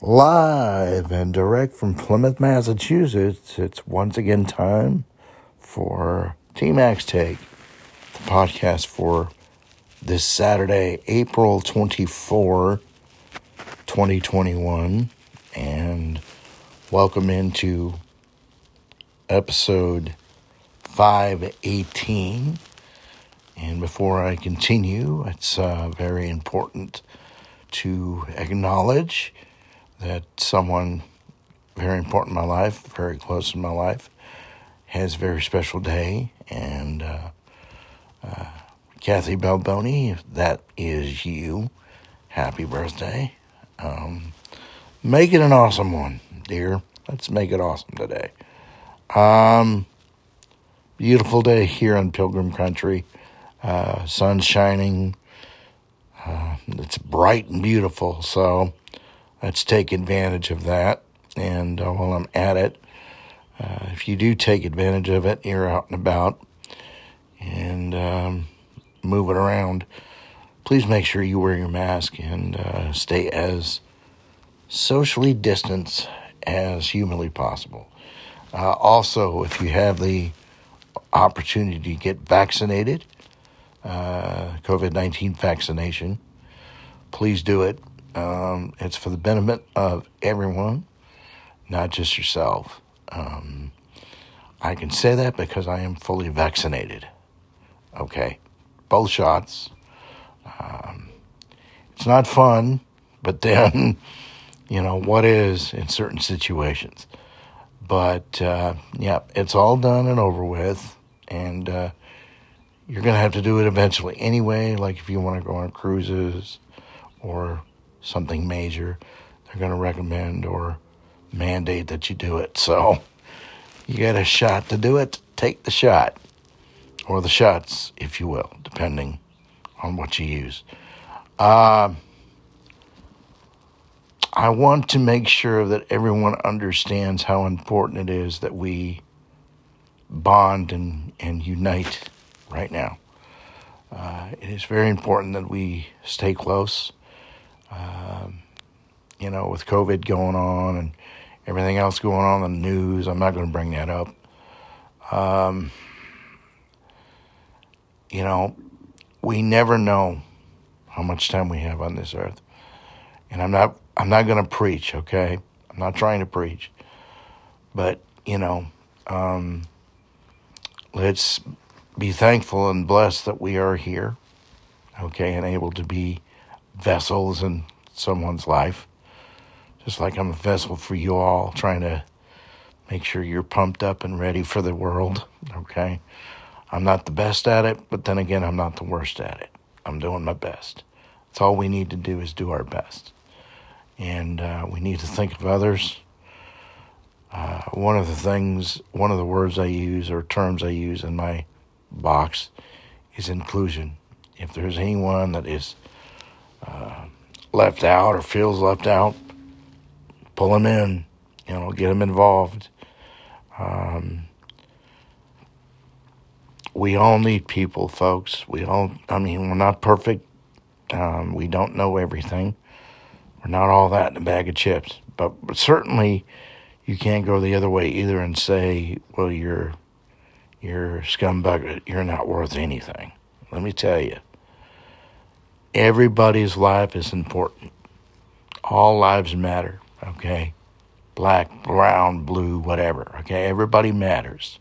Live and direct from Plymouth, Massachusetts, it's once again time for T Max Take, the podcast for this Saturday, April 24, 2021. And welcome into episode 518. And before I continue, it's uh, very important to acknowledge that someone very important in my life, very close in my life, has a very special day. And uh, uh, Kathy Balboni, if that is you, happy birthday. Um, make it an awesome one, dear. Let's make it awesome today. Um, beautiful day here in Pilgrim Country. Uh, sun shining. Uh, it's bright and beautiful. So let's take advantage of that. And uh, while I'm at it, uh, if you do take advantage of it, you're out and about and um, moving around, please make sure you wear your mask and uh, stay as socially distanced as humanly possible. Uh, also, if you have the opportunity to get vaccinated, uh, COVID 19 vaccination, please do it. Um, it's for the benefit of everyone, not just yourself. Um, I can say that because I am fully vaccinated. Okay, both shots. Um, it's not fun, but then, you know, what is in certain situations. But uh, yeah, it's all done and over with, and uh, you're going to have to do it eventually anyway. Like if you want to go on cruises or something major, they're going to recommend or mandate that you do it. So you get a shot to do it, take the shot, or the shots, if you will, depending on what you use. Uh, I want to make sure that everyone understands how important it is that we bond and, and unite right now. Uh, it is very important that we stay close. Um, you know, with COVID going on and everything else going on in the news, I'm not going to bring that up. Um, you know, we never know how much time we have on this earth. And I'm not I'm not going to preach, okay? I'm not trying to preach. But, you know, um, let's be thankful and blessed that we are here, okay, and able to be vessels in someone's life. Just like I'm a vessel for you all, trying to make sure you're pumped up and ready for the world, okay? I'm not the best at it, but then again, I'm not the worst at it. I'm doing my best. That's all we need to do is do our best. And uh, we need to think of others. Uh, one of the things, one of the words I use or terms I use in my box is inclusion. If there's anyone that is uh, left out or feels left out, pull them in. You know, get them involved. Um, we all need people, folks. We all, I mean, we're not perfect. Um, we don't know everything. We're not all that in a bag of chips. But, but certainly, you can't go the other way either and say, well, you're, you're scumbag, you're not worth anything. Let me tell you, everybody's life is important. All lives matter, okay? Black, brown, blue, whatever, okay? Everybody matters.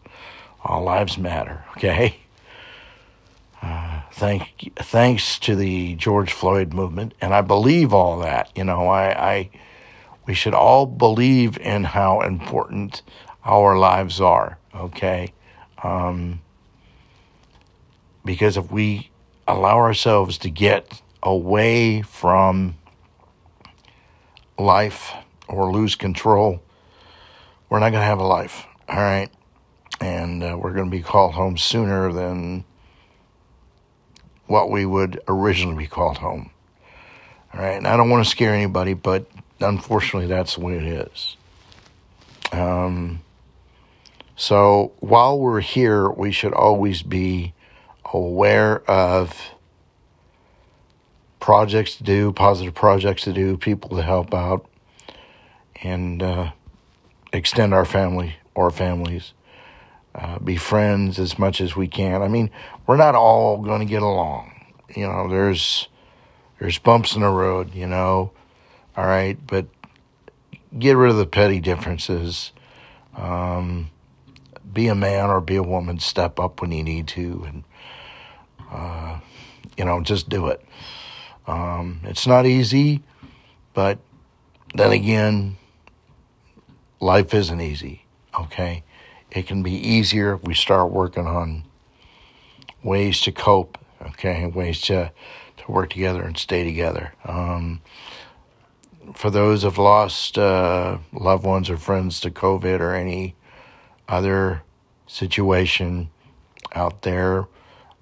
All lives matter, okay? Uh, thank, thanks to the George Floyd movement, and I believe all that. You know, I, I, we should all believe in how important our lives are. Okay, um, because if we allow ourselves to get away from life or lose control, we're not going to have a life. All right. And uh, we're going to be called home sooner than what we would originally be called home. All right. And I don't want to scare anybody, but unfortunately, that's the way it is. Um, so while we're here, we should always be aware of projects to do, positive projects to do, people to help out, and uh, extend our family or families. Uh, be friends as much as we can. I mean, we're not all going to get along. You know, there's there's bumps in the road. You know, all right, but get rid of the petty differences. Um, be a man or be a woman. Step up when you need to, and uh, you know, just do it. Um, it's not easy, but then again, life isn't easy. Okay, it can be easier if we start working on ways to cope. Okay, ways to to work together and stay together. Um, for those who've lost uh, loved ones or friends to COVID or any other situation out there,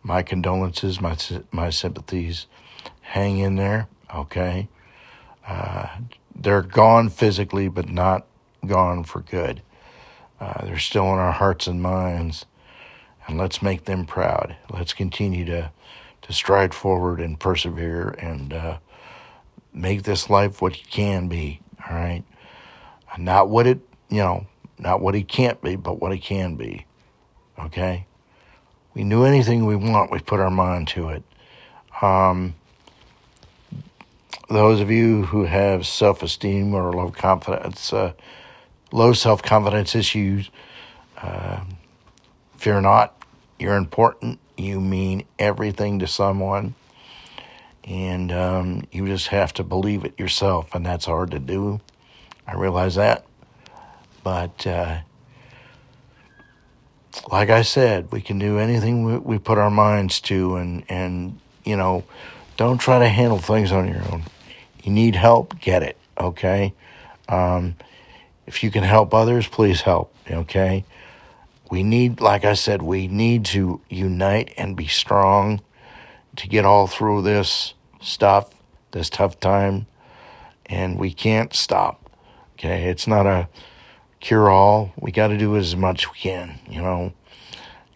my condolences, my my sympathies. Hang in there, okay? Uh, they're gone physically, but not gone for good. Uh, they're still in our hearts and minds, and let's make them proud. Let's continue to to stride forward and persevere and uh, make this life what it can be. All right, not what it you know, not what it can't be, but what it can be. Okay, we knew anything we want, we put our mind to it. Um, those of you who have self esteem or low confidence, uh, low self confidence issues, uh, fear not. You're important. You mean everything to someone. And um, you just have to believe it yourself, and that's hard to do. I realize that. But uh, like I said, we can do anything we, we put our minds to, and, and, you know, don't try to handle things on your own. You need help, get it, okay? Um, if you can help others, please help, okay? We need, like I said, we need to unite and be strong to get all through this stuff, this tough time, and we can't stop, okay? It's not a cure all. We got to do as much we can, you know?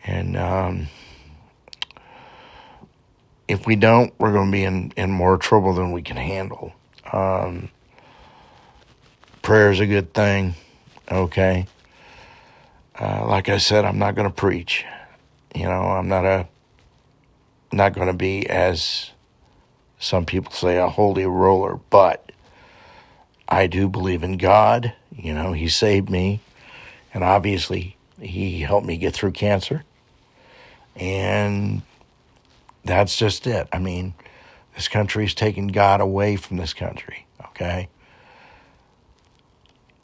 And, um, if we don't, we're going to be in, in more trouble than we can handle. Um, prayer is a good thing, okay? Uh, like I said, I'm not going to preach. You know, I'm not a not going to be as some people say a holy roller, but I do believe in God. You know, He saved me, and obviously He helped me get through cancer, and that's just it. I mean, this country's taking God away from this country, okay?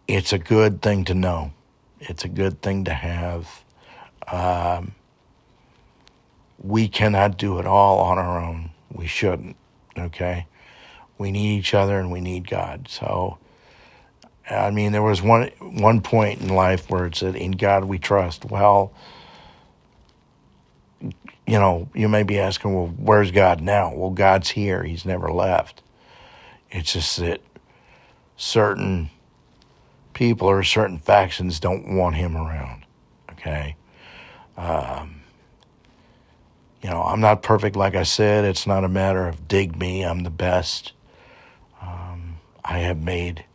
It's a good thing to know. It's a good thing to have. Um, we cannot do it all on our own. We shouldn't, okay? We need each other and we need God. So, I mean, there was one one point in life where it said, "In God we trust." Well, you know, you may be asking, well, where's God now? Well, God's here. He's never left. It's just that certain people or certain factions don't want him around. Okay. Um, you know, I'm not perfect, like I said. It's not a matter of dig me, I'm the best. Um, I have made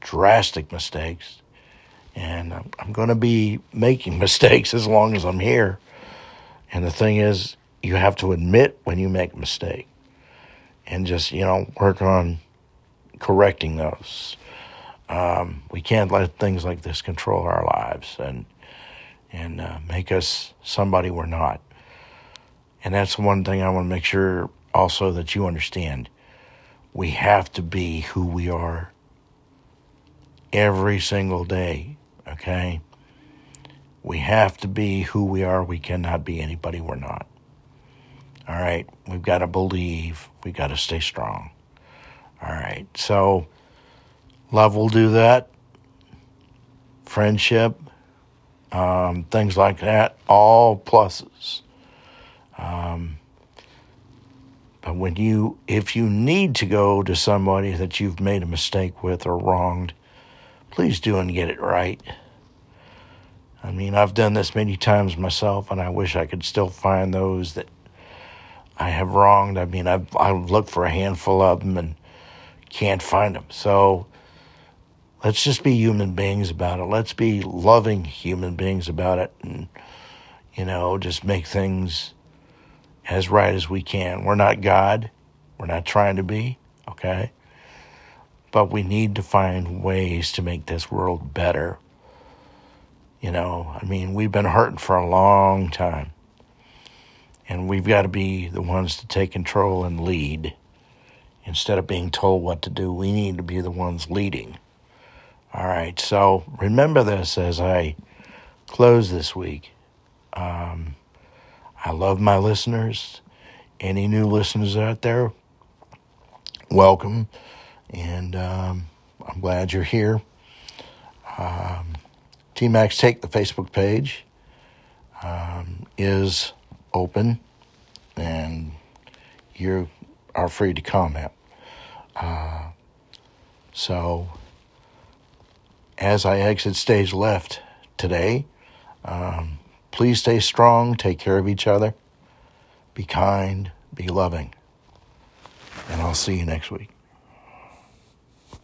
drastic mistakes, and I'm, I'm going to be making mistakes as long as I'm here. And the thing is, you have to admit when you make a mistake and just, you know, work on correcting those. Um, we can't let things like this control our lives and and uh, make us somebody we're not. And that's one thing I want to make sure also that you understand. We have to be who we are every single day, okay? We have to be who we are. We cannot be anybody we're not. All right. We've got to believe. We've got to stay strong. All right. So, love will do that. Friendship, um, things like that, all pluses. Um, but when you, if you need to go to somebody that you've made a mistake with or wronged, please do and get it right. I mean, I've done this many times myself, and I wish I could still find those that I have wronged. I mean, I've, I've looked for a handful of them and can't find them. So let's just be human beings about it. Let's be loving human beings about it and, you know, just make things as right as we can. We're not God. We're not trying to be, okay? But we need to find ways to make this world better. You know, I mean, we've been hurting for a long time. And we've got to be the ones to take control and lead. Instead of being told what to do, we need to be the ones leading. All right, so remember this as I close this week. Um, I love my listeners. Any new listeners out there, welcome. And um, I'm glad you're here. Um, T Max Take, the Facebook page, um, is open and you are free to comment. Uh, so, as I exit stage left today, um, please stay strong, take care of each other, be kind, be loving, and I'll see you next week.